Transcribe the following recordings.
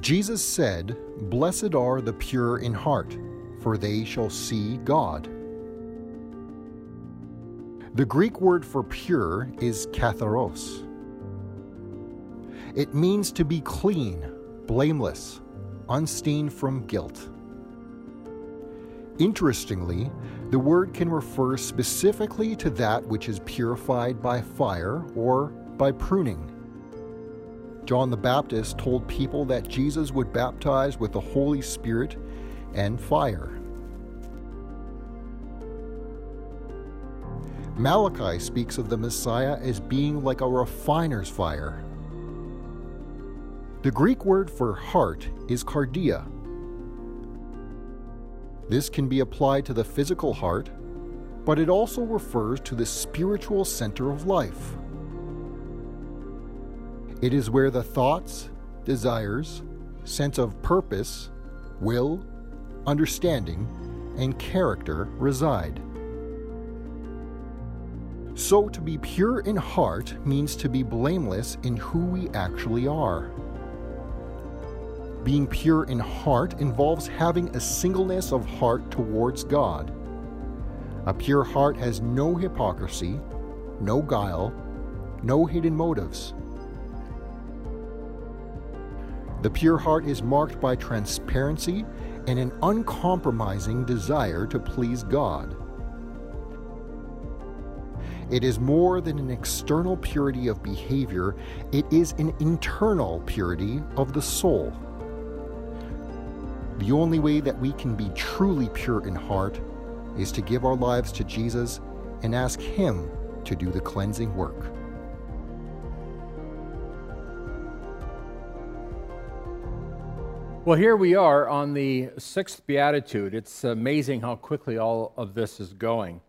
Jesus said, Blessed are the pure in heart, for they shall see God. The Greek word for pure is katharos. It means to be clean, blameless, unstained from guilt. Interestingly, the word can refer specifically to that which is purified by fire or by pruning. John the Baptist told people that Jesus would baptize with the Holy Spirit and fire. Malachi speaks of the Messiah as being like a refiner's fire. The Greek word for heart is cardia. This can be applied to the physical heart, but it also refers to the spiritual center of life. It is where the thoughts, desires, sense of purpose, will, understanding, and character reside. So, to be pure in heart means to be blameless in who we actually are. Being pure in heart involves having a singleness of heart towards God. A pure heart has no hypocrisy, no guile, no hidden motives. The pure heart is marked by transparency and an uncompromising desire to please God. It is more than an external purity of behavior, it is an internal purity of the soul. The only way that we can be truly pure in heart is to give our lives to Jesus and ask Him to do the cleansing work. Well, here we are on the sixth beatitude. It's amazing how quickly all of this is going.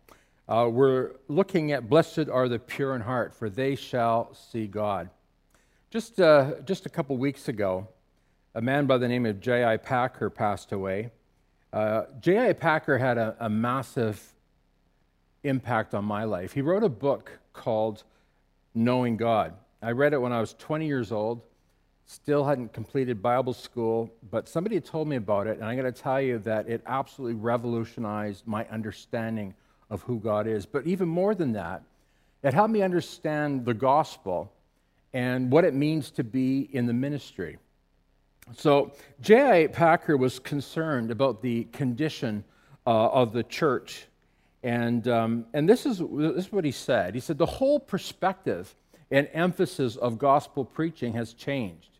Uh, we're looking at blessed are the pure in heart, for they shall see God. Just, uh, just a couple weeks ago, a man by the name of J.I. Packer passed away. Uh, J.I. Packer had a, a massive impact on my life. He wrote a book called Knowing God. I read it when I was 20 years old, still hadn't completed Bible school, but somebody had told me about it, and I'm going to tell you that it absolutely revolutionized my understanding of who God is. But even more than that, it helped me understand the gospel and what it means to be in the ministry. So, J.I. Packer was concerned about the condition uh, of the church. And, um, and this, is, this is what he said. He said, The whole perspective and emphasis of gospel preaching has changed.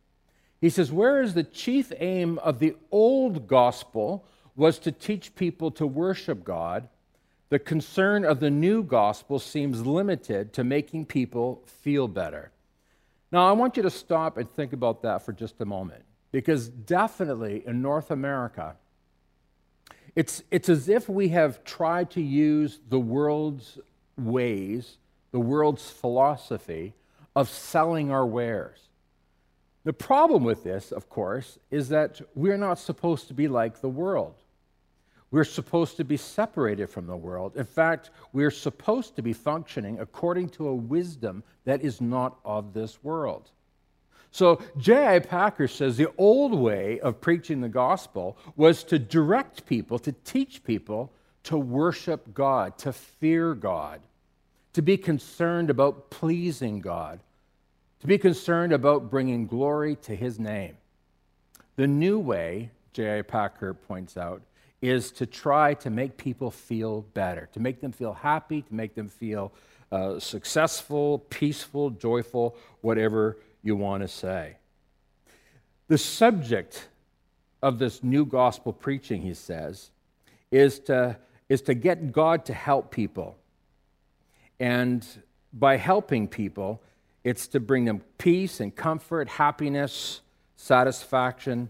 He says, Whereas the chief aim of the old gospel was to teach people to worship God, the concern of the new gospel seems limited to making people feel better. Now, I want you to stop and think about that for just a moment, because definitely in North America, it's, it's as if we have tried to use the world's ways, the world's philosophy of selling our wares. The problem with this, of course, is that we're not supposed to be like the world. We're supposed to be separated from the world. In fact, we're supposed to be functioning according to a wisdom that is not of this world. So, J.I. Packer says the old way of preaching the gospel was to direct people, to teach people to worship God, to fear God, to be concerned about pleasing God, to be concerned about bringing glory to his name. The new way, J.I. Packer points out, is to try to make people feel better, to make them feel happy, to make them feel uh, successful, peaceful, joyful, whatever you want to say. The subject of this new gospel preaching, he says, is to, is to get God to help people. And by helping people, it's to bring them peace and comfort, happiness, satisfaction,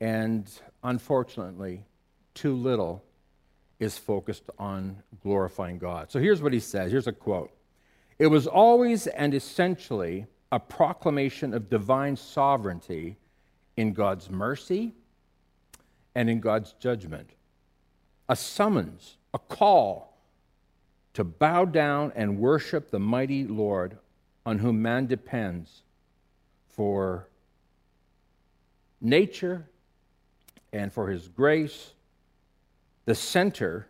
and unfortunately, too little is focused on glorifying God. So here's what he says. Here's a quote. It was always and essentially a proclamation of divine sovereignty in God's mercy and in God's judgment, a summons, a call to bow down and worship the mighty Lord on whom man depends for nature and for his grace, the center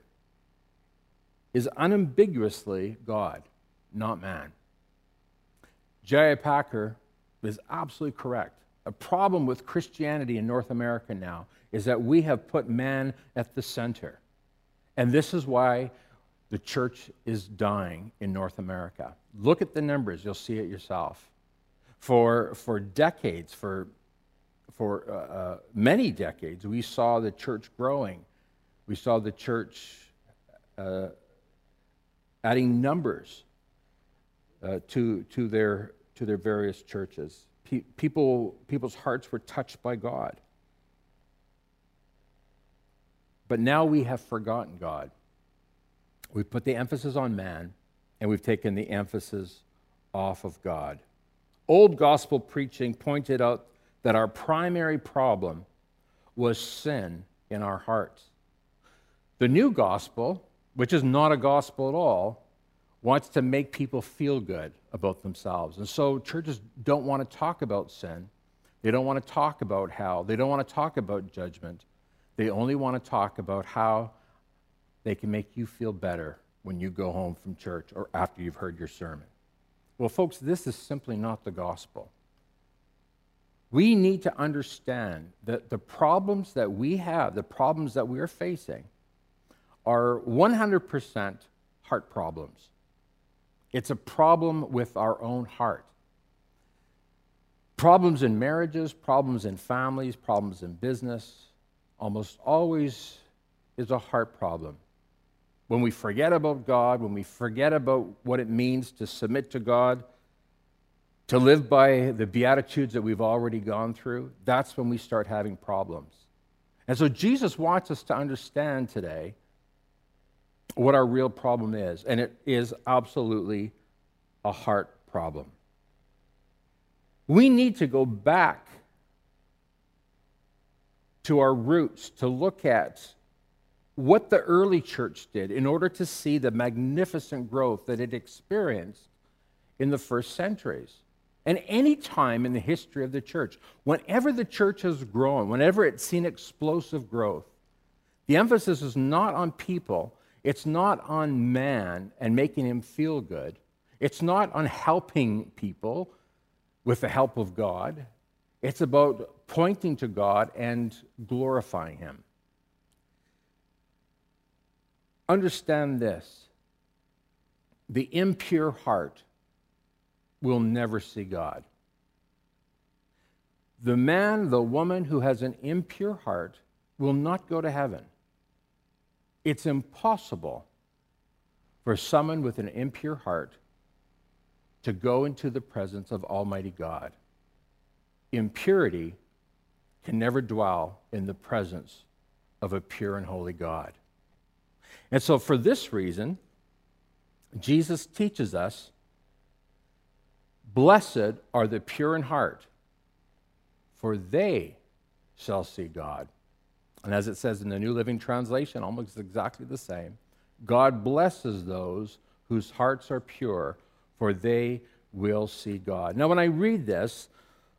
is unambiguously God, not man. J.I. Packer is absolutely correct. A problem with Christianity in North America now is that we have put man at the center. And this is why the church is dying in North America. Look at the numbers, you'll see it yourself. For, for decades, for, for uh, uh, many decades, we saw the church growing. We saw the church uh, adding numbers uh, to, to, their, to their various churches. Pe- people, people's hearts were touched by God. But now we have forgotten God. We've put the emphasis on man, and we've taken the emphasis off of God. Old gospel preaching pointed out that our primary problem was sin in our hearts. The new gospel, which is not a gospel at all, wants to make people feel good about themselves. And so churches don't want to talk about sin. They don't want to talk about hell. They don't want to talk about judgment. They only want to talk about how they can make you feel better when you go home from church or after you've heard your sermon. Well, folks, this is simply not the gospel. We need to understand that the problems that we have, the problems that we are facing, are 100% heart problems. It's a problem with our own heart. Problems in marriages, problems in families, problems in business, almost always is a heart problem. When we forget about God, when we forget about what it means to submit to God, to live by the Beatitudes that we've already gone through, that's when we start having problems. And so Jesus wants us to understand today what our real problem is. And it is absolutely a heart problem. We need to go back to our roots to look at what the early church did in order to see the magnificent growth that it experienced in the first centuries. And any time in the history of the church, whenever the church has grown, whenever it's seen explosive growth, the emphasis is not on people, it's not on man and making him feel good, it's not on helping people with the help of God, it's about pointing to God and glorifying him. Understand this the impure heart will never see God. The man, the woman who has an impure heart will not go to heaven. It's impossible for someone with an impure heart to go into the presence of Almighty God. Impurity can never dwell in the presence of a pure and holy God. And so, for this reason, Jesus teaches us Blessed are the pure in heart, for they shall see God. And as it says in the New Living Translation, almost exactly the same God blesses those whose hearts are pure, for they will see God. Now, when I read this,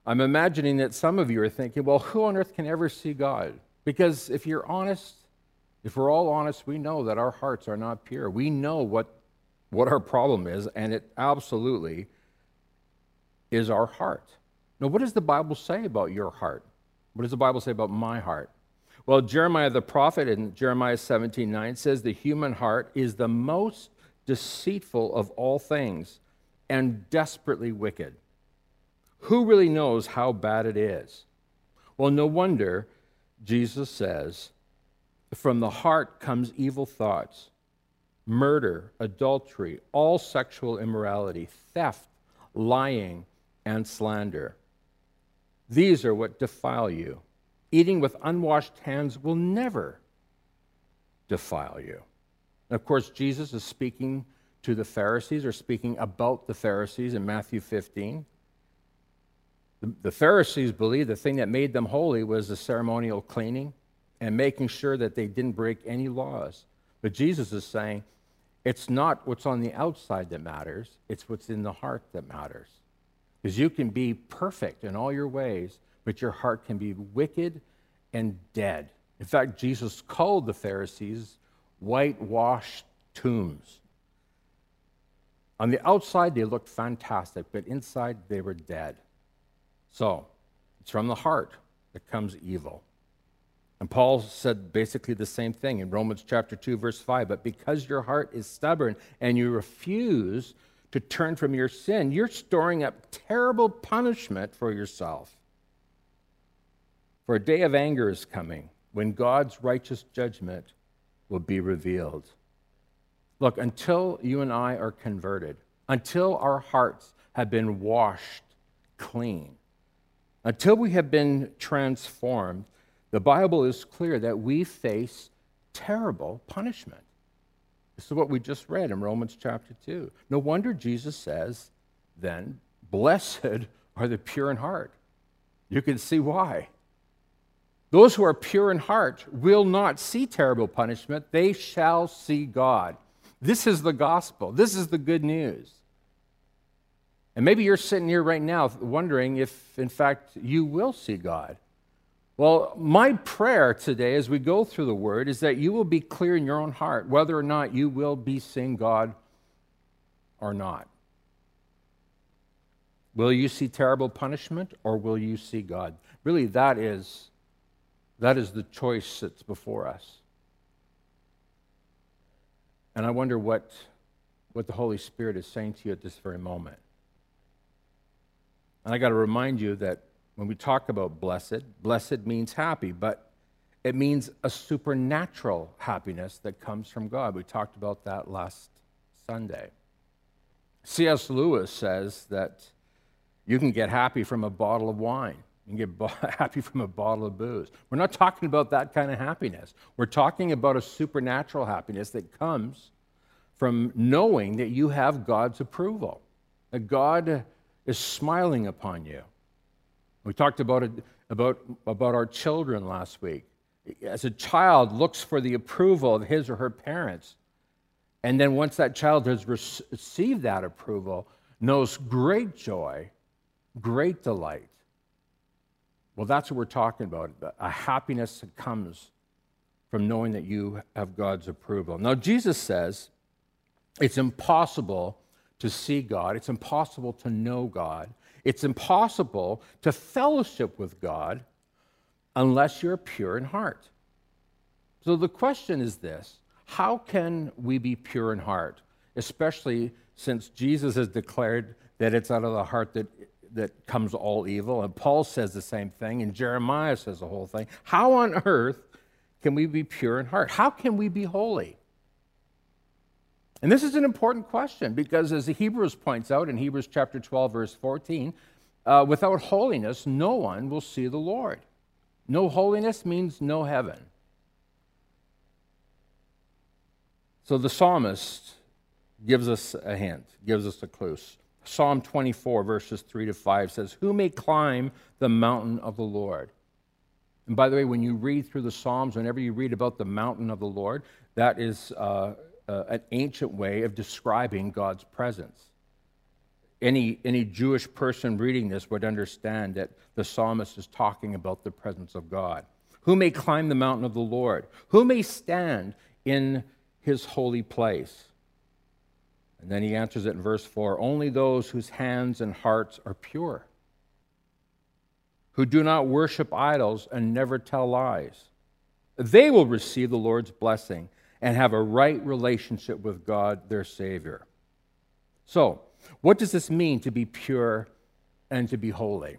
I'm imagining that some of you are thinking, well, who on earth can ever see God? Because if you're honest, if we're all honest, we know that our hearts are not pure. We know what, what our problem is, and it absolutely is our heart. Now, what does the Bible say about your heart? What does the Bible say about my heart? Well, Jeremiah the prophet in Jeremiah 17 9 says, The human heart is the most deceitful of all things and desperately wicked. Who really knows how bad it is? Well, no wonder Jesus says, from the heart comes evil thoughts, murder, adultery, all sexual immorality, theft, lying, and slander. These are what defile you. Eating with unwashed hands will never defile you. of course, Jesus is speaking to the Pharisees or speaking about the Pharisees in Matthew 15. The, the Pharisees believed the thing that made them holy was the ceremonial cleaning and making sure that they didn't break any laws. But Jesus is saying it's not what's on the outside that matters, it's what's in the heart that matters. Because you can be perfect in all your ways, but your heart can be wicked and dead. In fact, Jesus called the Pharisees whitewashed tombs. On the outside, they looked fantastic, but inside, they were dead. So, it's from the heart that comes evil. And Paul said basically the same thing in Romans chapter 2 verse 5, but because your heart is stubborn and you refuse to turn from your sin, you're storing up terrible punishment for yourself. For a day of anger is coming when God's righteous judgment will be revealed. Look, until you and I are converted, until our hearts have been washed clean, until we have been transformed, the Bible is clear that we face terrible punishment. This is what we just read in Romans chapter 2. No wonder Jesus says, then, blessed are the pure in heart. You can see why. Those who are pure in heart will not see terrible punishment, they shall see God. This is the gospel. This is the good news. And maybe you're sitting here right now wondering if, in fact, you will see God. Well, my prayer today as we go through the word is that you will be clear in your own heart whether or not you will be seeing God or not. Will you see terrible punishment or will you see God? Really, that is, that is the choice that's before us. And I wonder what, what the Holy Spirit is saying to you at this very moment. And I got to remind you that when we talk about blessed, blessed means happy, but it means a supernatural happiness that comes from God. We talked about that last Sunday. C.S. Lewis says that you can get happy from a bottle of wine. You can get happy from a bottle of booze. We're not talking about that kind of happiness. We're talking about a supernatural happiness that comes from knowing that you have God's approval, that God is smiling upon you. We talked about, it, about, about our children last week. As a child looks for the approval of his or her parents, and then once that child has received that approval, knows great joy, great delight. Well, that's what we're talking about a happiness that comes from knowing that you have God's approval. Now, Jesus says it's impossible to see God, it's impossible to know God, it's impossible to fellowship with God unless you're pure in heart. So the question is this how can we be pure in heart, especially since Jesus has declared that it's out of the heart that, that comes all evil? And Paul says the same thing, and Jeremiah says the whole thing. How on earth can we be pure in heart? How can we be holy? And this is an important question because, as the Hebrews points out in Hebrews chapter 12, verse 14, uh, without holiness, no one will see the Lord. No holiness means no heaven. So the psalmist gives us a hint, gives us a clue. Psalm 24, verses 3 to 5 says, Who may climb the mountain of the Lord? And by the way, when you read through the Psalms, whenever you read about the mountain of the Lord, that is. Uh, uh, an ancient way of describing God's presence. Any, any Jewish person reading this would understand that the psalmist is talking about the presence of God. Who may climb the mountain of the Lord? Who may stand in his holy place? And then he answers it in verse 4 Only those whose hands and hearts are pure, who do not worship idols and never tell lies. They will receive the Lord's blessing and have a right relationship with God, their Savior. So, what does this mean to be pure and to be holy?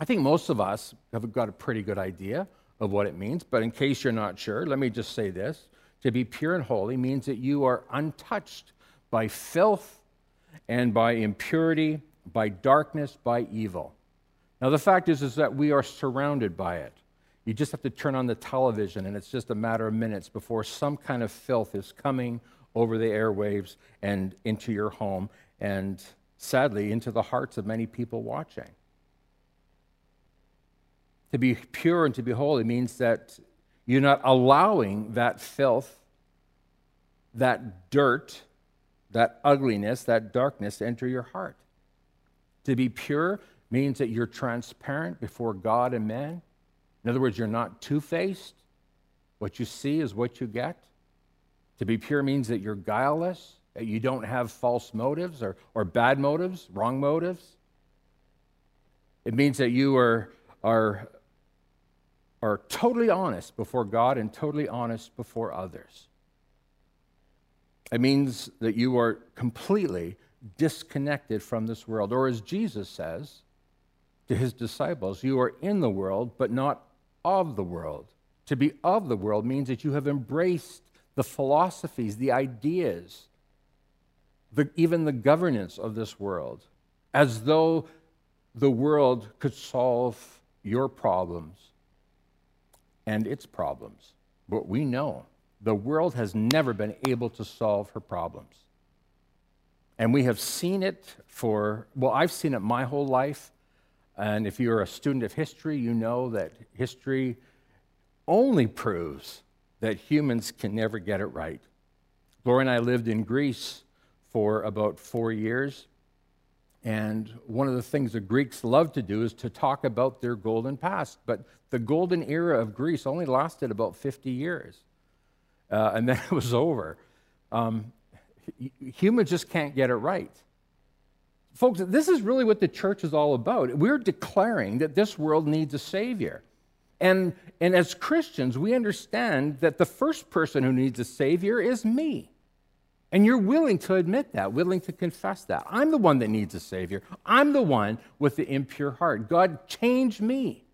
I think most of us have got a pretty good idea of what it means, but in case you're not sure, let me just say this. To be pure and holy means that you are untouched by filth and by impurity, by darkness, by evil. Now, the fact is, is that we are surrounded by it. You just have to turn on the television, and it's just a matter of minutes before some kind of filth is coming over the airwaves and into your home, and sadly, into the hearts of many people watching. To be pure and to be holy means that you're not allowing that filth, that dirt, that ugliness, that darkness to enter your heart. To be pure means that you're transparent before God and men. In other words, you're not two faced. What you see is what you get. To be pure means that you're guileless, that you don't have false motives or, or bad motives, wrong motives. It means that you are, are, are totally honest before God and totally honest before others. It means that you are completely disconnected from this world. Or as Jesus says to his disciples, you are in the world, but not of the world. To be of the world means that you have embraced the philosophies, the ideas, the, even the governance of this world, as though the world could solve your problems and its problems. But we know the world has never been able to solve her problems. And we have seen it for, well, I've seen it my whole life. And if you're a student of history, you know that history only proves that humans can never get it right. Gloria and I lived in Greece for about four years. And one of the things the Greeks love to do is to talk about their golden past. But the golden era of Greece only lasted about 50 years. Uh, and then it was over. Um, humans just can't get it right. Folks, this is really what the church is all about. We're declaring that this world needs a Savior. And, and as Christians, we understand that the first person who needs a Savior is me. And you're willing to admit that, willing to confess that. I'm the one that needs a Savior. I'm the one with the impure heart. God, change me.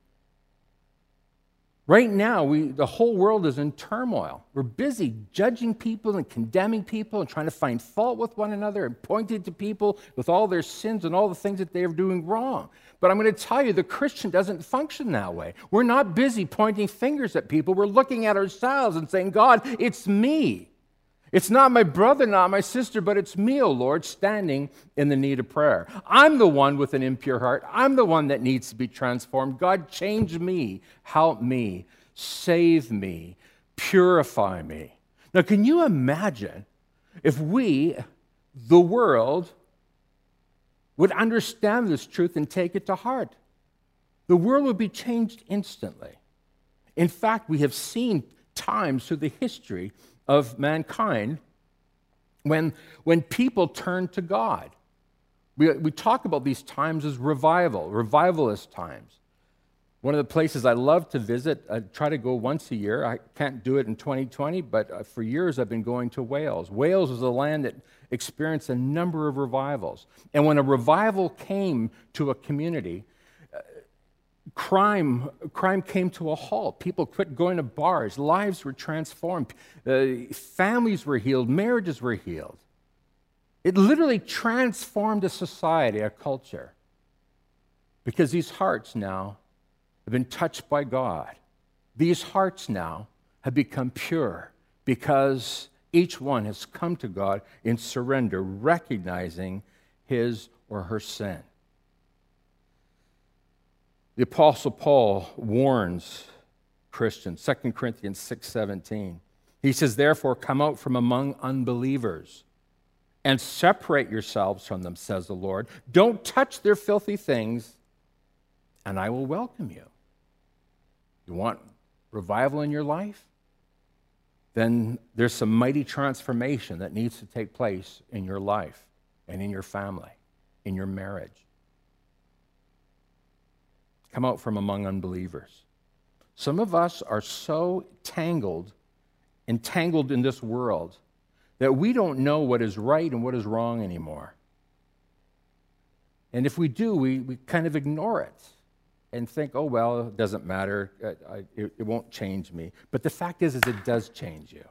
Right now, we, the whole world is in turmoil. We're busy judging people and condemning people and trying to find fault with one another and pointing to people with all their sins and all the things that they are doing wrong. But I'm going to tell you, the Christian doesn't function that way. We're not busy pointing fingers at people. We're looking at ourselves and saying, God, it's me. It's not my brother, not my sister, but it's me, O oh Lord, standing in the need of prayer. I'm the one with an impure heart. I'm the one that needs to be transformed. God, change me, help me, save me, purify me. Now, can you imagine if we, the world, would understand this truth and take it to heart? The world would be changed instantly. In fact, we have seen times through the history of mankind when, when people turn to God. We, we talk about these times as revival, revivalist times. One of the places I love to visit, I try to go once a year. I can't do it in 2020, but uh, for years I've been going to Wales. Wales is a land that experienced a number of revivals. And when a revival came to a community, crime, crime came to a halt. People quit going to bars. Lives were transformed. Uh, families were healed. Marriages were healed. It literally transformed a society, a culture. Because these hearts now have been touched by God. These hearts now have become pure because each one has come to God in surrender, recognizing his or her sin. The apostle Paul warns Christians, 2 Corinthians 6:17. He says, "Therefore come out from among unbelievers and separate yourselves from them," says the Lord. "Don't touch their filthy things, and I will welcome you." You want revival in your life? Then there's some mighty transformation that needs to take place in your life and in your family, in your marriage come out from among unbelievers. Some of us are so tangled, entangled in this world, that we don't know what is right and what is wrong anymore. And if we do, we, we kind of ignore it and think, oh, well, it doesn't matter. I, I, it, it won't change me. But the fact is, is it does change you.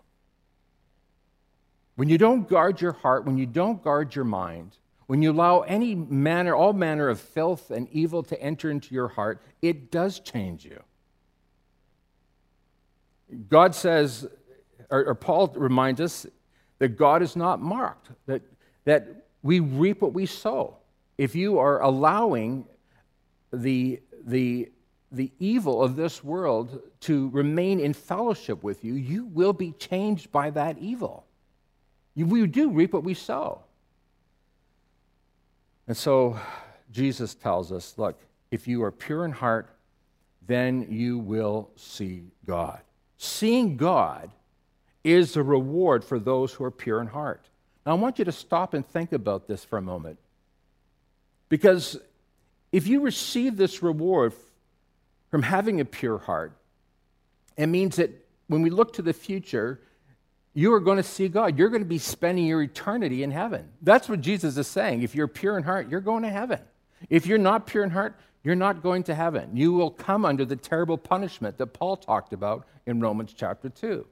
When you don't guard your heart, when you don't guard your mind, when you allow any manner, all manner of filth and evil to enter into your heart, it does change you. God says, or, or Paul reminds us that God is not marked, that, that we reap what we sow. If you are allowing the, the, the evil of this world to remain in fellowship with you, you will be changed by that evil. You, we do reap what we sow. And so Jesus tells us look, if you are pure in heart, then you will see God. Seeing God is a reward for those who are pure in heart. Now, I want you to stop and think about this for a moment. Because if you receive this reward from having a pure heart, it means that when we look to the future, you are going to see God. You're going to be spending your eternity in heaven. That's what Jesus is saying. If you're pure in heart, you're going to heaven. If you're not pure in heart, you're not going to heaven. You will come under the terrible punishment that Paul talked about in Romans chapter 2.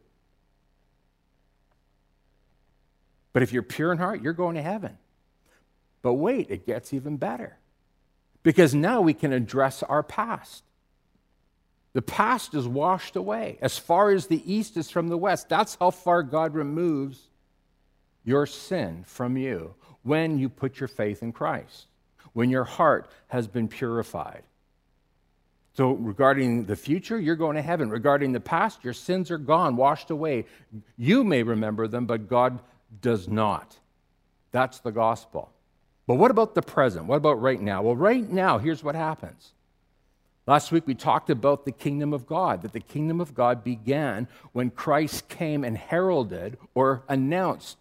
But if you're pure in heart, you're going to heaven. But wait, it gets even better. Because now we can address our past. The past is washed away as far as the east is from the west. That's how far God removes your sin from you when you put your faith in Christ, when your heart has been purified. So, regarding the future, you're going to heaven. Regarding the past, your sins are gone, washed away. You may remember them, but God does not. That's the gospel. But what about the present? What about right now? Well, right now, here's what happens. Last week we talked about the kingdom of God, that the kingdom of God began when Christ came and heralded or announced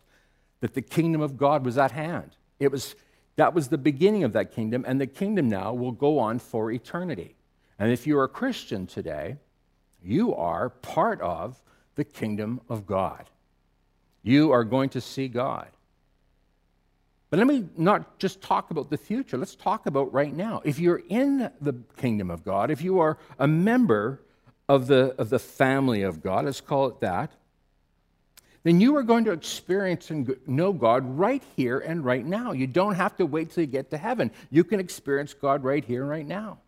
that the kingdom of God was at hand. It was that was the beginning of that kingdom, and the kingdom now will go on for eternity. And if you're a Christian today, you are part of the kingdom of God. You are going to see God. But let me not just talk about the future, let's talk about right now. If you're in the kingdom of God, if you are a member of the, of the family of God, let's call it that, then you are going to experience and know God right here and right now. You don't have to wait till you get to heaven. You can experience God right here and right now.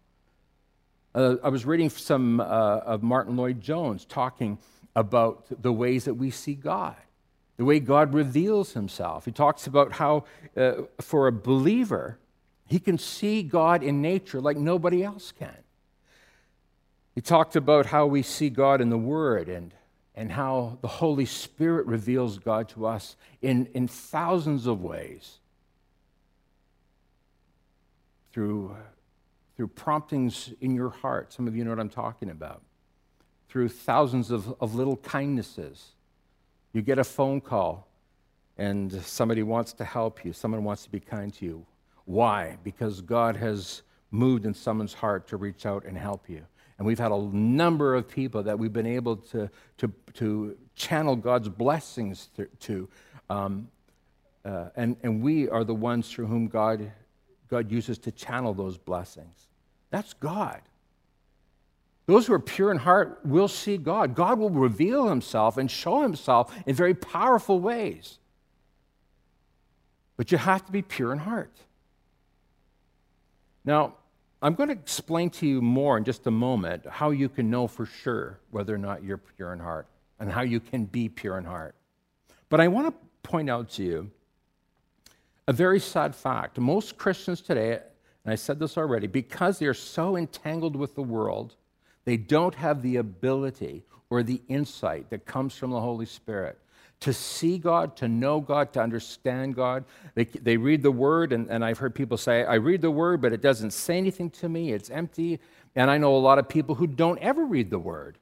Uh, I was reading some uh, of Martyn Lloyd-Jones talking about the ways that we see God the way God reveals himself. He talks about how, uh, for a believer, he can see God in nature like nobody else can. He talked about how we see God in the Word and, and how the Holy Spirit reveals God to us in, in thousands of ways through, through promptings in your heart. Some of you know what I'm talking about. Through thousands of, of little kindnesses you get a phone call and somebody wants to help you, someone wants to be kind to you. Why? Because God has moved in someone's heart to reach out and help you. And we've had a number of people that we've been able to, to, to channel God's blessings to. to um, uh, and, and we are the ones through whom God, God uses to channel those blessings. That's God. Those who are pure in heart will see God. God will reveal himself and show himself in very powerful ways. But you have to be pure in heart. Now, I'm going to explain to you more in just a moment how you can know for sure whether or not you're pure in heart and how you can be pure in heart. But I want to point out to you a very sad fact. Most Christians today, and I said this already, because they're so entangled with the world, they don't have the ability or the insight that comes from the Holy Spirit to see God, to know God, to understand God. They, they read the Word, and, and I've heard people say, I read the Word, but it doesn't say anything to me, it's empty. And I know a lot of people who don't ever read the Word.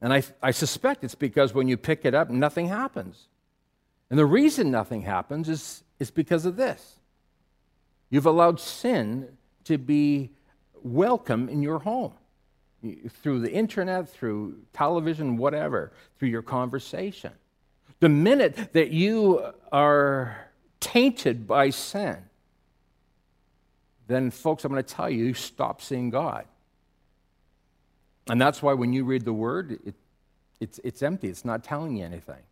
And I, I suspect it's because when you pick it up, nothing happens. And the reason nothing happens is, is because of this you've allowed sin to be welcome in your home through the internet, through television, whatever, through your conversation. The minute that you are tainted by sin, then, folks, I'm going to tell you, you stop seeing God. And that's why when you read the Word, it, it's, it's empty, it's not telling you anything.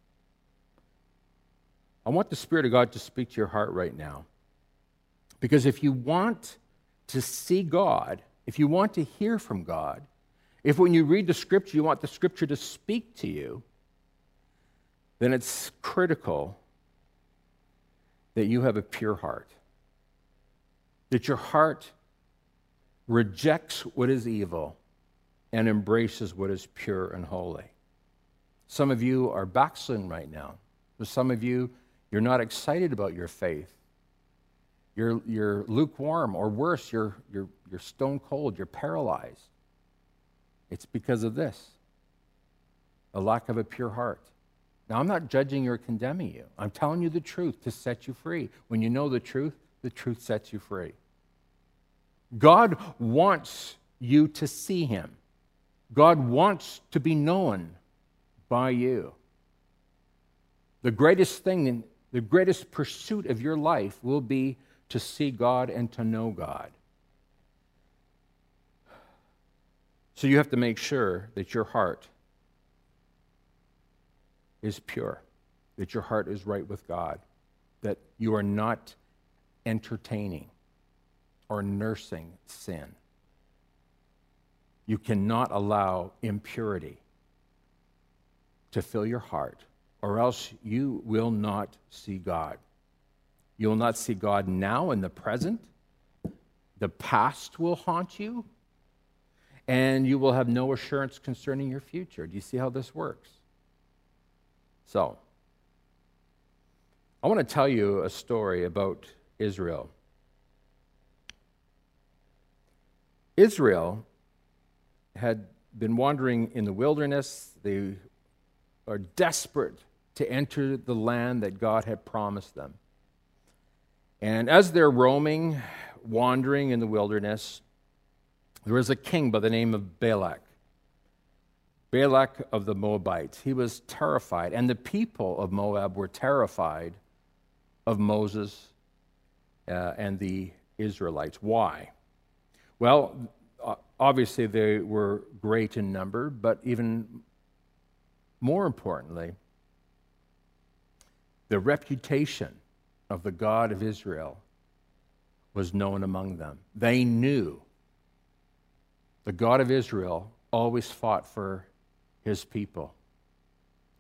I want the Spirit of God to speak to your heart right now. Because if you want to see God, if you want to hear from God, if when you read the scripture, you want the scripture to speak to you, then it's critical that you have a pure heart. That your heart rejects what is evil and embraces what is pure and holy. Some of you are backsliding right now. For some of you, you're not excited about your faith. You're, you're lukewarm, or worse, you're, you're, you're stone cold, you're paralyzed. It's because of this a lack of a pure heart. Now, I'm not judging you or condemning you. I'm telling you the truth to set you free. When you know the truth, the truth sets you free. God wants you to see Him, God wants to be known by you. The greatest thing, the greatest pursuit of your life will be to see God and to know God. So you have to make sure that your heart is pure, that your heart is right with God, that you are not entertaining or nursing sin. You cannot allow impurity to fill your heart, or else you will not see God. You will not see God now in the present. The past will haunt you, and you will have no assurance concerning your future. Do you see how this works? So, I want to tell you a story about Israel. Israel had been wandering in the wilderness. They are desperate to enter the land that God had promised them. And as they're roaming, wandering in the wilderness, there was a king by the name of Balak. Balak of the Moabites. He was terrified, and the people of Moab were terrified of Moses uh, and the Israelites. Why? Well, obviously they were great in number, but even more importantly, the reputation of the God of Israel was known among them. They knew the God of Israel always fought for his people.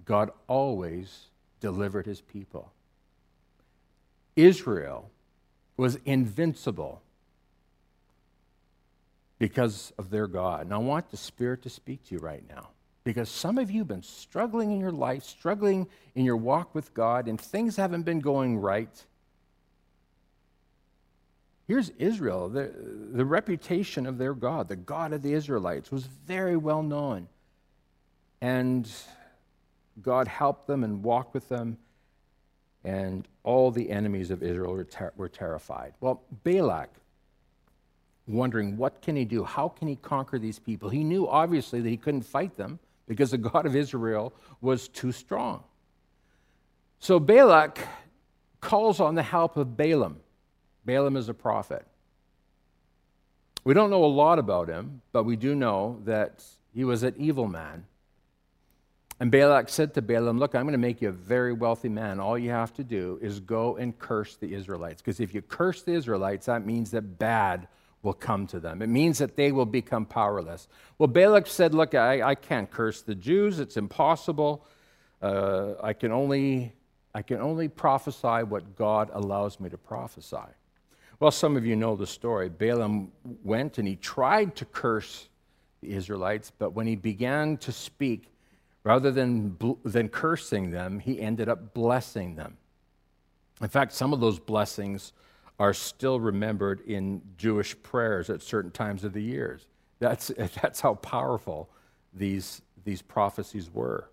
God always delivered his people. Israel was invincible because of their God. And I want the Spirit to speak to you right now because some of you have been struggling in your life, struggling in your walk with God, and things haven't been going right. Here's Israel. The, the reputation of their God, the God of the Israelites, was very well known. And God helped them and walked with them, and all the enemies of Israel were, ter- were terrified. Well, Balak, wondering what can he do? How can he conquer these people? He knew obviously that he couldn't fight them because the God of Israel was too strong. So Balak calls on the help of Balaam. Balaam is a prophet. We don't know a lot about him, but we do know that he was an evil man and Balak said to Balaam, Look, I'm going to make you a very wealthy man. All you have to do is go and curse the Israelites. Because if you curse the Israelites, that means that bad will come to them. It means that they will become powerless. Well, Balak said, Look, I, I can't curse the Jews. It's impossible. Uh, I, can only, I can only prophesy what God allows me to prophesy. Well, some of you know the story. Balaam went and he tried to curse the Israelites, but when he began to speak, Rather than, than cursing them, he ended up blessing them. In fact, some of those blessings are still remembered in Jewish prayers at certain times of the years. That's, that's how powerful these, these prophecies were.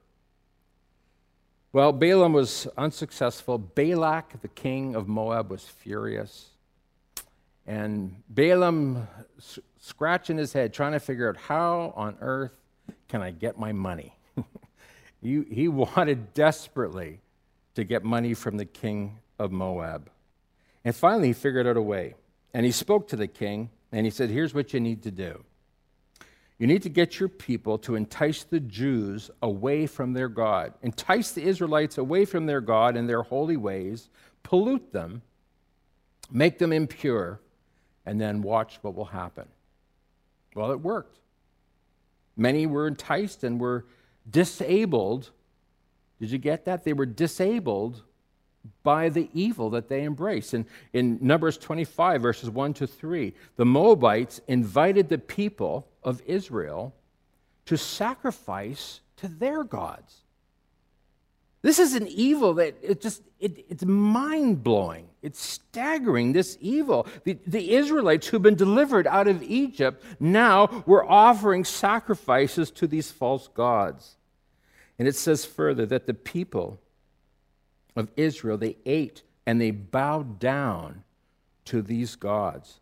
Well, Balaam was unsuccessful. Balak, the king of Moab, was furious. And Balaam, scratching his head, trying to figure out how on earth can I get my money? he, he wanted desperately to get money from the king of Moab. And finally, he figured out a way. And he spoke to the king, and he said, Here's what you need to do. You need to get your people to entice the Jews away from their God, entice the Israelites away from their God and their holy ways, pollute them, make them impure, and then watch what will happen. Well, it worked. Many were enticed and were disabled. Did you get that? They were disabled by the evil that they embraced. And in Numbers 25, verses 1 to 3, the Moabites invited the people of Israel to sacrifice to their gods. This is an evil that it just it, it's mind blowing. It's staggering. This evil. The, the Israelites who've been delivered out of Egypt now were offering sacrifices to these false gods. And it says further that the people of Israel they ate and they bowed down to these gods.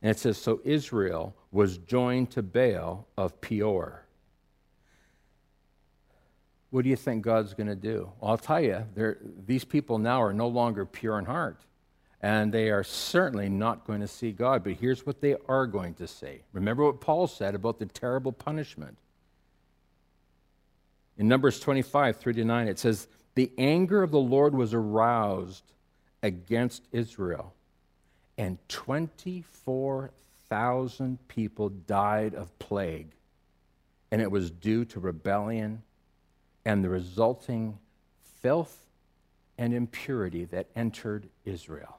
And it says so Israel was joined to Baal of Peor. What do you think God's going to do? Well, I'll tell you, these people now are no longer pure in heart, and they are certainly not going to see God. But here's what they are going to say. Remember what Paul said about the terrible punishment. In Numbers 25, 3 to 9, it says, The anger of the Lord was aroused against Israel, and 24,000 people died of plague, and it was due to rebellion and the resulting filth and impurity that entered Israel.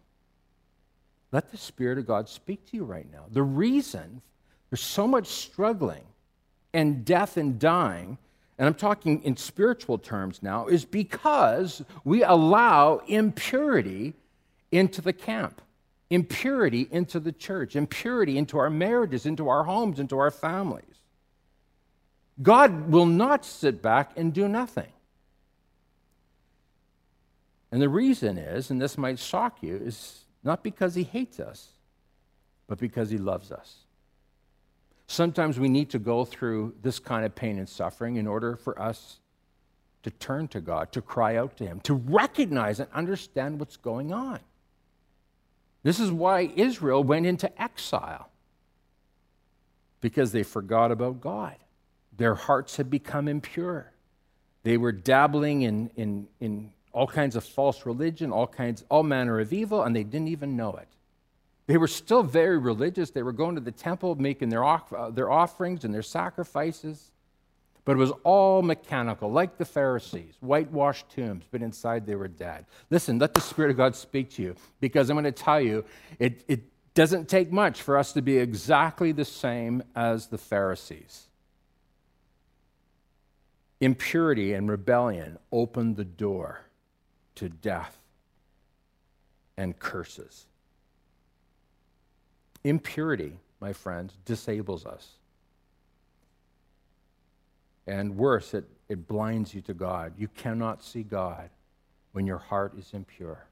Let the Spirit of God speak to you right now. The reason there's so much struggling and death and dying, and I'm talking in spiritual terms now, is because we allow impurity into the camp, impurity into the church, impurity into our marriages, into our homes, into our families. God will not sit back and do nothing. And the reason is, and this might shock you, is not because he hates us, but because he loves us. Sometimes we need to go through this kind of pain and suffering in order for us to turn to God, to cry out to Him, to recognize and understand what's going on. This is why Israel went into exile, because they forgot about God. Their hearts had become impure. They were dabbling in, in, in all kinds of false religion, all kinds, all manner of evil, and they didn't even know it. They were still very religious. They were going to the temple, making their, uh, their offerings and their sacrifices. But it was all mechanical, like the Pharisees, whitewashed tombs, but inside they were dead. Listen, let the Spirit of God speak to you, because I'm going to tell you, it, it doesn't take much for us to be exactly the same as the Pharisees impurity and rebellion opened the door to death and curses. Impurity, my friends, disables us. And worse, it, it blinds you to God. You cannot see God when your heart is impure.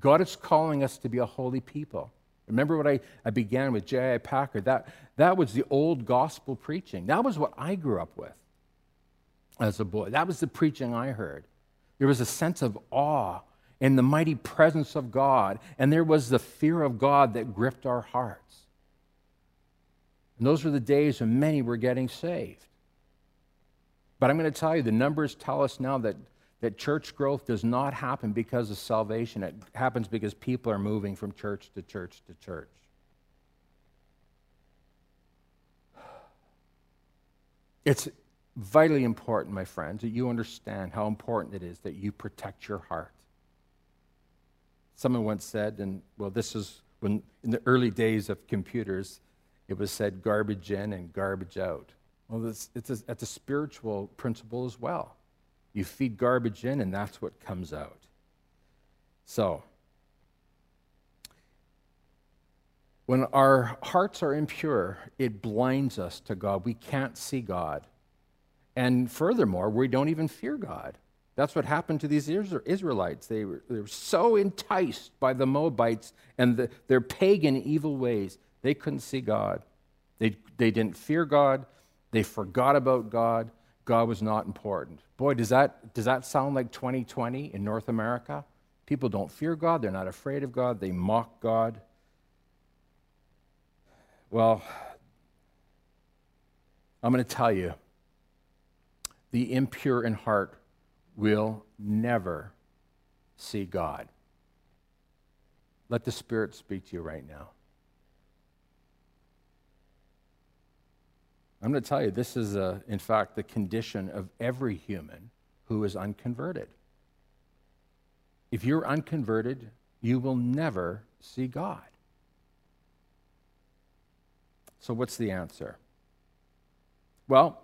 God is calling us to be a holy people. Remember what I, I began with J.I. Packer? That, that was the old gospel preaching. That was what I grew up with as a boy. That was the preaching I heard. There was a sense of awe in the mighty presence of God, and there was the fear of God that gripped our hearts. And those were the days when many were getting saved. But I'm going to tell you, the numbers tell us now that, that church growth does not happen because of salvation. It happens because people are moving from church to church to church. It's, vitally important, my friends, that you understand how important it is that you protect your heart. Someone once said, and well, this is when in the early days of computers, it was said garbage in and garbage out. Well, it's, it's, a, it's a spiritual principle as well. You feed garbage in, and that's what comes out. So, when our hearts are impure, it blinds us to God. We can't see God. And furthermore, we don't even fear God. That's what happened to these Israelites. They were, they were so enticed by the Moabites and the, their pagan evil ways, they couldn't see God. They, they didn't fear God. They forgot about God. God was not important. Boy, does that, does that sound like 2020 in North America? People don't fear God. They're not afraid of God. They mock God. Well, I'm going to tell you the impure in heart will never see God. Let the Spirit speak to you right now. I'm going to tell you, this is, a, in fact, the condition of every human who is unconverted. If you're unconverted, you will never see God. So, what's the answer? Well,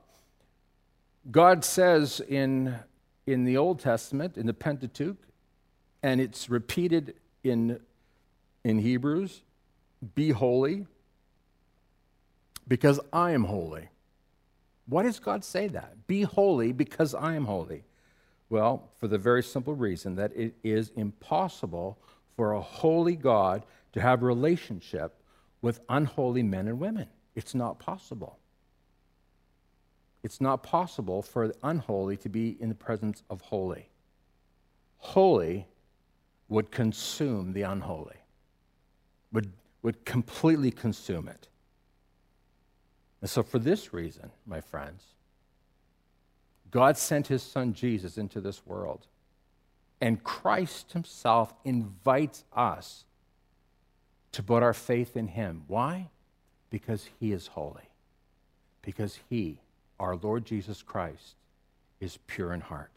God says in in the Old Testament, in the Pentateuch, and it's repeated in, in Hebrews be holy because I am holy. Why does God say that? Be holy because I am holy. Well, for the very simple reason that it is impossible for a holy God to have relationship with unholy men and women. It's not possible. It's not possible for the unholy to be in the presence of holy. Holy would consume the unholy, would, would completely consume it. And so, for this reason, my friends, God sent his son Jesus into this world. And Christ himself invites us to put our faith in him. Why? Because he is holy. Because he, our Lord Jesus Christ, is pure in heart.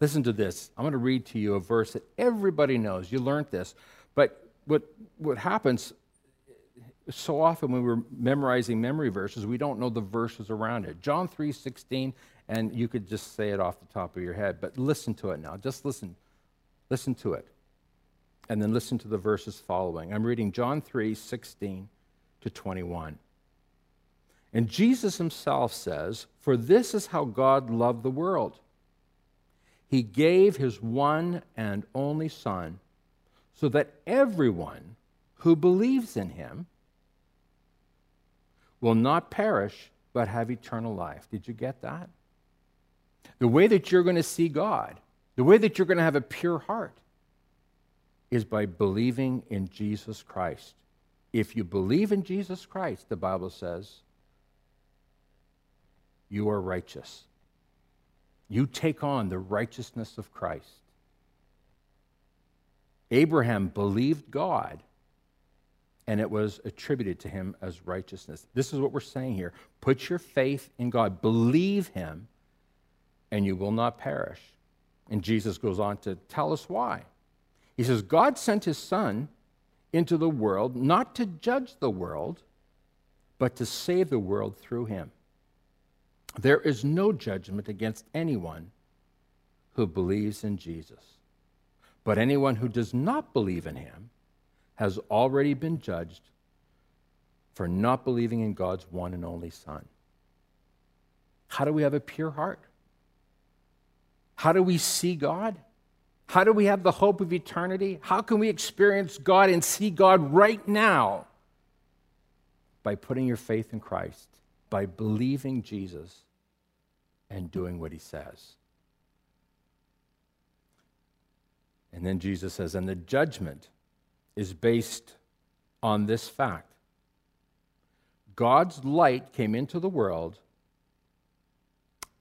Listen to this. I'm going to read to you a verse that everybody knows. You learned this. But what, what happens so often when we're memorizing memory verses, we don't know the verses around it. John 3 16, and you could just say it off the top of your head, but listen to it now. Just listen. Listen to it. And then listen to the verses following. I'm reading John 3 16 to 21. And Jesus himself says, For this is how God loved the world. He gave his one and only Son so that everyone who believes in him will not perish, but have eternal life. Did you get that? The way that you're going to see God, the way that you're going to have a pure heart, is by believing in Jesus Christ. If you believe in Jesus Christ, the Bible says, you are righteous. You take on the righteousness of Christ. Abraham believed God and it was attributed to him as righteousness. This is what we're saying here. Put your faith in God, believe him, and you will not perish. And Jesus goes on to tell us why. He says, God sent his Son into the world not to judge the world, but to save the world through him. There is no judgment against anyone who believes in Jesus. But anyone who does not believe in him has already been judged for not believing in God's one and only Son. How do we have a pure heart? How do we see God? How do we have the hope of eternity? How can we experience God and see God right now? By putting your faith in Christ, by believing Jesus and doing what he says. And then Jesus says, and the judgment is based on this fact God's light came into the world,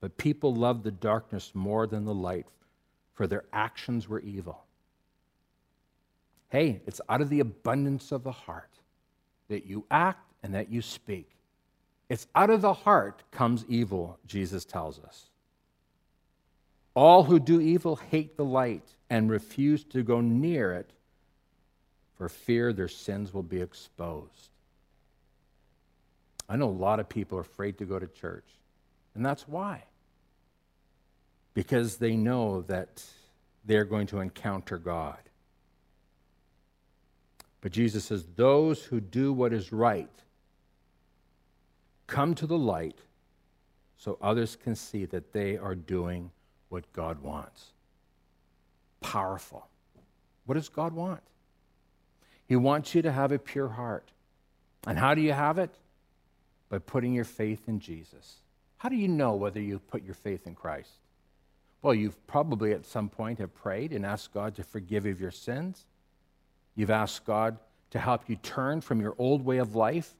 but people loved the darkness more than the light, for their actions were evil. Hey, it's out of the abundance of the heart that you act and that you speak. It's out of the heart comes evil, Jesus tells us. All who do evil hate the light and refuse to go near it for fear their sins will be exposed. I know a lot of people are afraid to go to church, and that's why. Because they know that they're going to encounter God. But Jesus says, Those who do what is right come to the light so others can see that they are doing what God wants. Powerful. What does God want? He wants you to have a pure heart. And how do you have it? By putting your faith in Jesus. How do you know whether you've put your faith in Christ? Well, you've probably at some point have prayed and asked God to forgive you of your sins. You've asked God to help you turn from your old way of life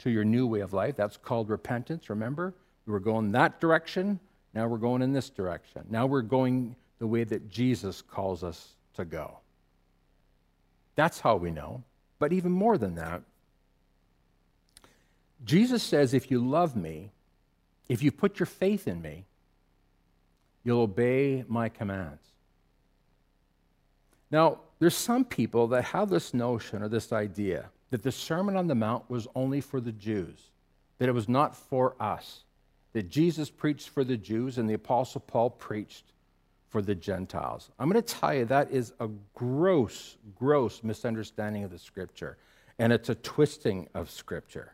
to your new way of life. That's called repentance. Remember? We were going that direction. Now we're going in this direction. Now we're going the way that Jesus calls us to go. That's how we know. But even more than that, Jesus says, if you love me, if you put your faith in me, you'll obey my commands. Now, there's some people that have this notion or this idea that the Sermon on the Mount was only for the Jews, that it was not for us, that Jesus preached for the Jews and the Apostle Paul preached for the Gentiles. I'm going to tell you that is a gross, gross misunderstanding of the scripture, and it's a twisting of scripture.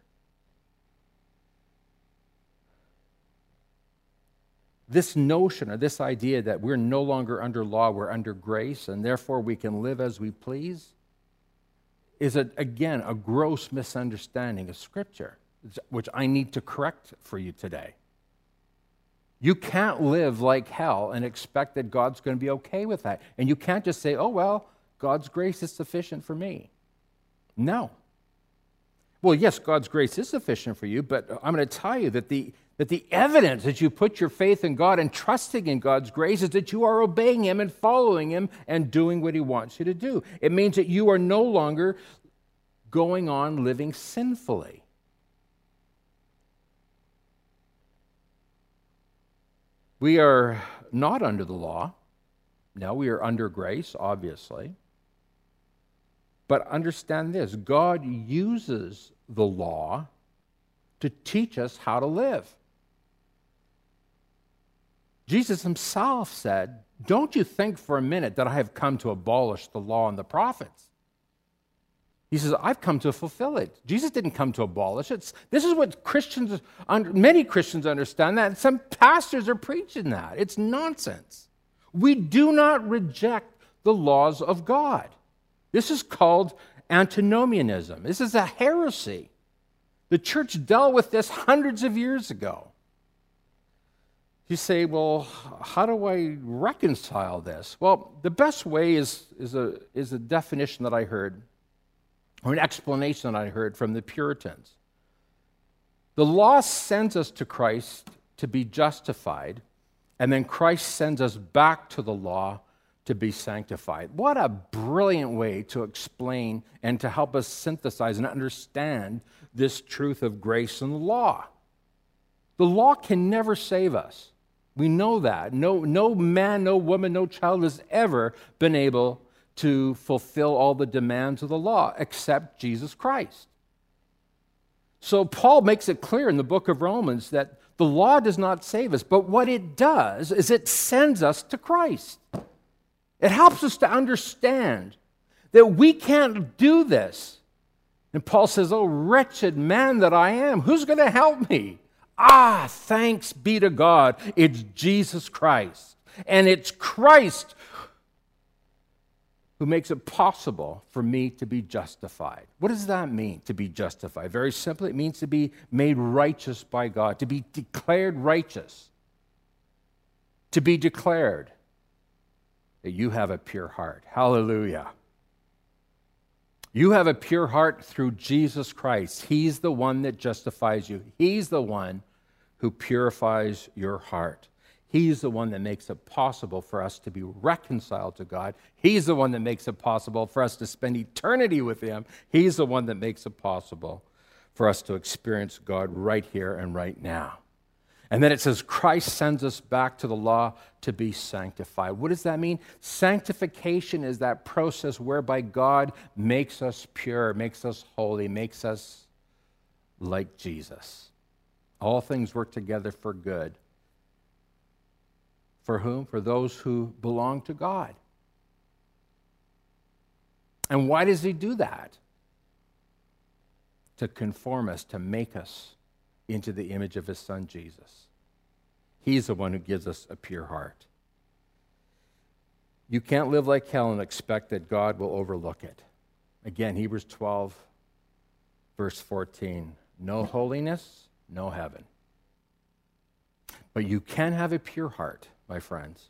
This notion or this idea that we're no longer under law, we're under grace, and therefore we can live as we please, is a, again a gross misunderstanding of Scripture, which I need to correct for you today. You can't live like hell and expect that God's going to be okay with that. And you can't just say, oh, well, God's grace is sufficient for me. No. Well, yes, God's grace is sufficient for you, but I'm going to tell you that the, that the evidence that you put your faith in God and trusting in God's grace is that you are obeying Him and following Him and doing what He wants you to do. It means that you are no longer going on living sinfully. We are not under the law. No, we are under grace, obviously. But understand this God uses the law to teach us how to live. Jesus himself said, Don't you think for a minute that I have come to abolish the law and the prophets. He says, I've come to fulfill it. Jesus didn't come to abolish it. This is what Christians, many Christians understand that. Some pastors are preaching that. It's nonsense. We do not reject the laws of God. This is called antinomianism. This is a heresy. The church dealt with this hundreds of years ago. You say, well, how do I reconcile this? Well, the best way is, is, a, is a definition that I heard, or an explanation that I heard from the Puritans. The law sends us to Christ to be justified, and then Christ sends us back to the law to be sanctified. What a brilliant way to explain and to help us synthesize and understand this truth of grace and law. The law can never save us. We know that. No, no man, no woman, no child has ever been able to fulfill all the demands of the law except Jesus Christ. So Paul makes it clear in the book of Romans that the law does not save us, but what it does is it sends us to Christ. It helps us to understand that we can't do this. And Paul says, Oh, wretched man that I am, who's going to help me? Ah, thanks be to God, it's Jesus Christ. And it's Christ who makes it possible for me to be justified. What does that mean, to be justified? Very simply, it means to be made righteous by God, to be declared righteous, to be declared that you have a pure heart. Hallelujah. You have a pure heart through Jesus Christ. He's the one that justifies you, He's the one who purifies your heart. He's the one that makes it possible for us to be reconciled to God. He's the one that makes it possible for us to spend eternity with Him. He's the one that makes it possible for us to experience God right here and right now. And then it says, Christ sends us back to the law to be sanctified. What does that mean? Sanctification is that process whereby God makes us pure, makes us holy, makes us like Jesus. All things work together for good. For whom? For those who belong to God. And why does He do that? To conform us, to make us into the image of his son Jesus. He's the one who gives us a pure heart. You can't live like hell and expect that God will overlook it. Again, Hebrews 12, verse 14 no holiness, no heaven. But you can have a pure heart, my friends.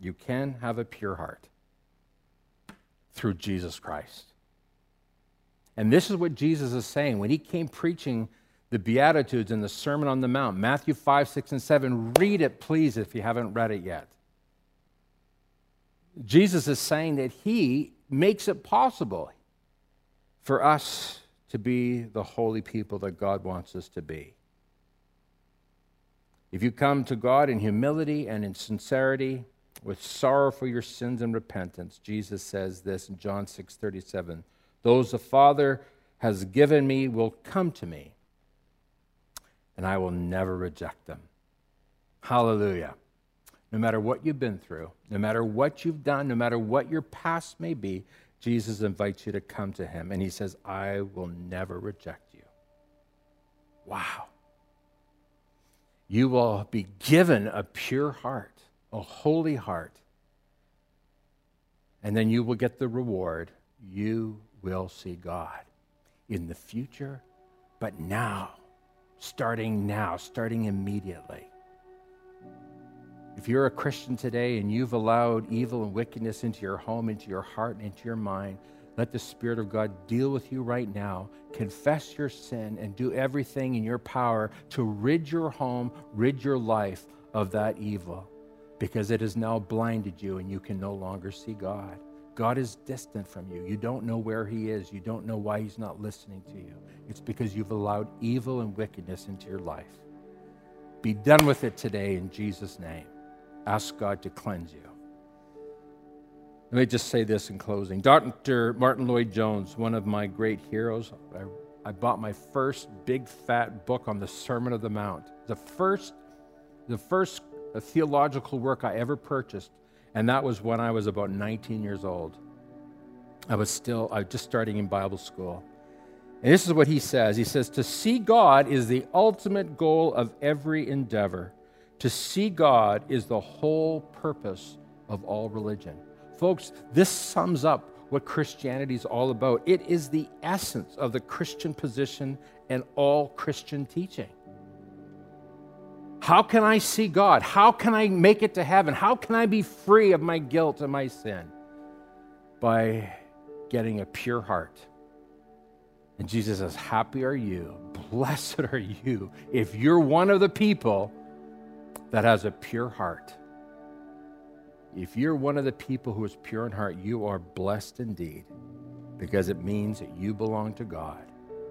You can have a pure heart through Jesus Christ. And this is what Jesus is saying. When he came preaching the Beatitudes and the Sermon on the Mount, Matthew 5, 6, and 7. Read it, please, if you haven't read it yet. Jesus is saying that He makes it possible for us to be the holy people that God wants us to be. If you come to God in humility and in sincerity, with sorrow for your sins and repentance, Jesus says this in John 6 37. Those the Father has given me will come to me and I will never reject them. Hallelujah. no matter what you've been through, no matter what you've done, no matter what your past may be, Jesus invites you to come to him. And he says, I will never reject you. Wow. You will be given a pure heart, a holy heart. And then you will get the reward. You will see God in the future, but now, starting now, starting immediately. If you're a Christian today and you've allowed evil and wickedness into your home, into your heart, and into your mind, let the Spirit of God deal with you right now. Confess your sin and do everything in your power to rid your home, rid your life of that evil because it has now blinded you and you can no longer see God. God is distant from you. You don't know where He is. You don't know why He's not listening to you. It's because you've allowed evil and wickedness into your life. Be done with it today in Jesus' name. Ask God to cleanse you. Let me just say this in closing. Dr. Martyn Lloyd-Jones, one of my great heroes, I, I, bought my first big fat book on the Sermon of the Mount. The first, the first uh, theological work I ever purchased, and that was when I was about 19 years old. I was still, I was just starting in Bible school. And this is what he says He says, To see God is the ultimate goal of every endeavor. To see God is the whole purpose of all religion. Folks, this sums up what Christianity is all about. It is the essence of the Christian position and all Christian teaching. How can I see God? How can I make it to heaven? How can I be free of my guilt and my sin? By getting a pure heart. And Jesus says, Happy are you, blessed are you, if you're one of the people that has a pure heart. If you're one of the people who is pure in heart, you are blessed indeed because it means that you belong to God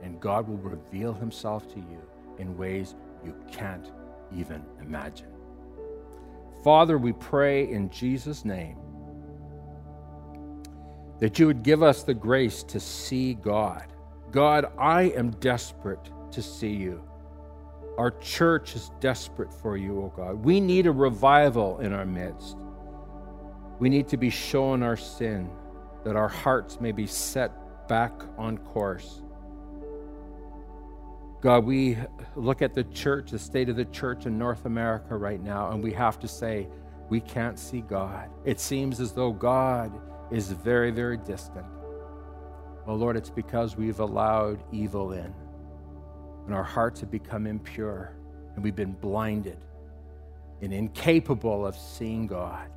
and God will reveal himself to you in ways you can't even imagine. Father, we pray in Jesus' name that you would give us the grace to see God. God, I am desperate to see you. Our church is desperate for you, O oh God. We need a revival in our midst. We need to be shown our sin, that our hearts may be set back on course. God, we look at the church, the state of the church in North America right now, and we have to say, we can't see God. It seems as though God is very, very distant. Well, Lord, it's because we've allowed evil in and our hearts have become impure and we've been blinded and incapable of seeing God.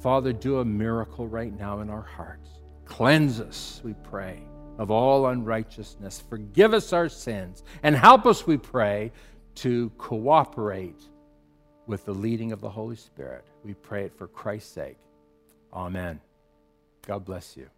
Father, do a miracle right now in our hearts. Cleanse us, we pray, of all unrighteousness. Forgive us our sins and help us, we pray, to cooperate with the leading of the Holy Spirit. We pray it for Christ's sake. Amen. God bless you.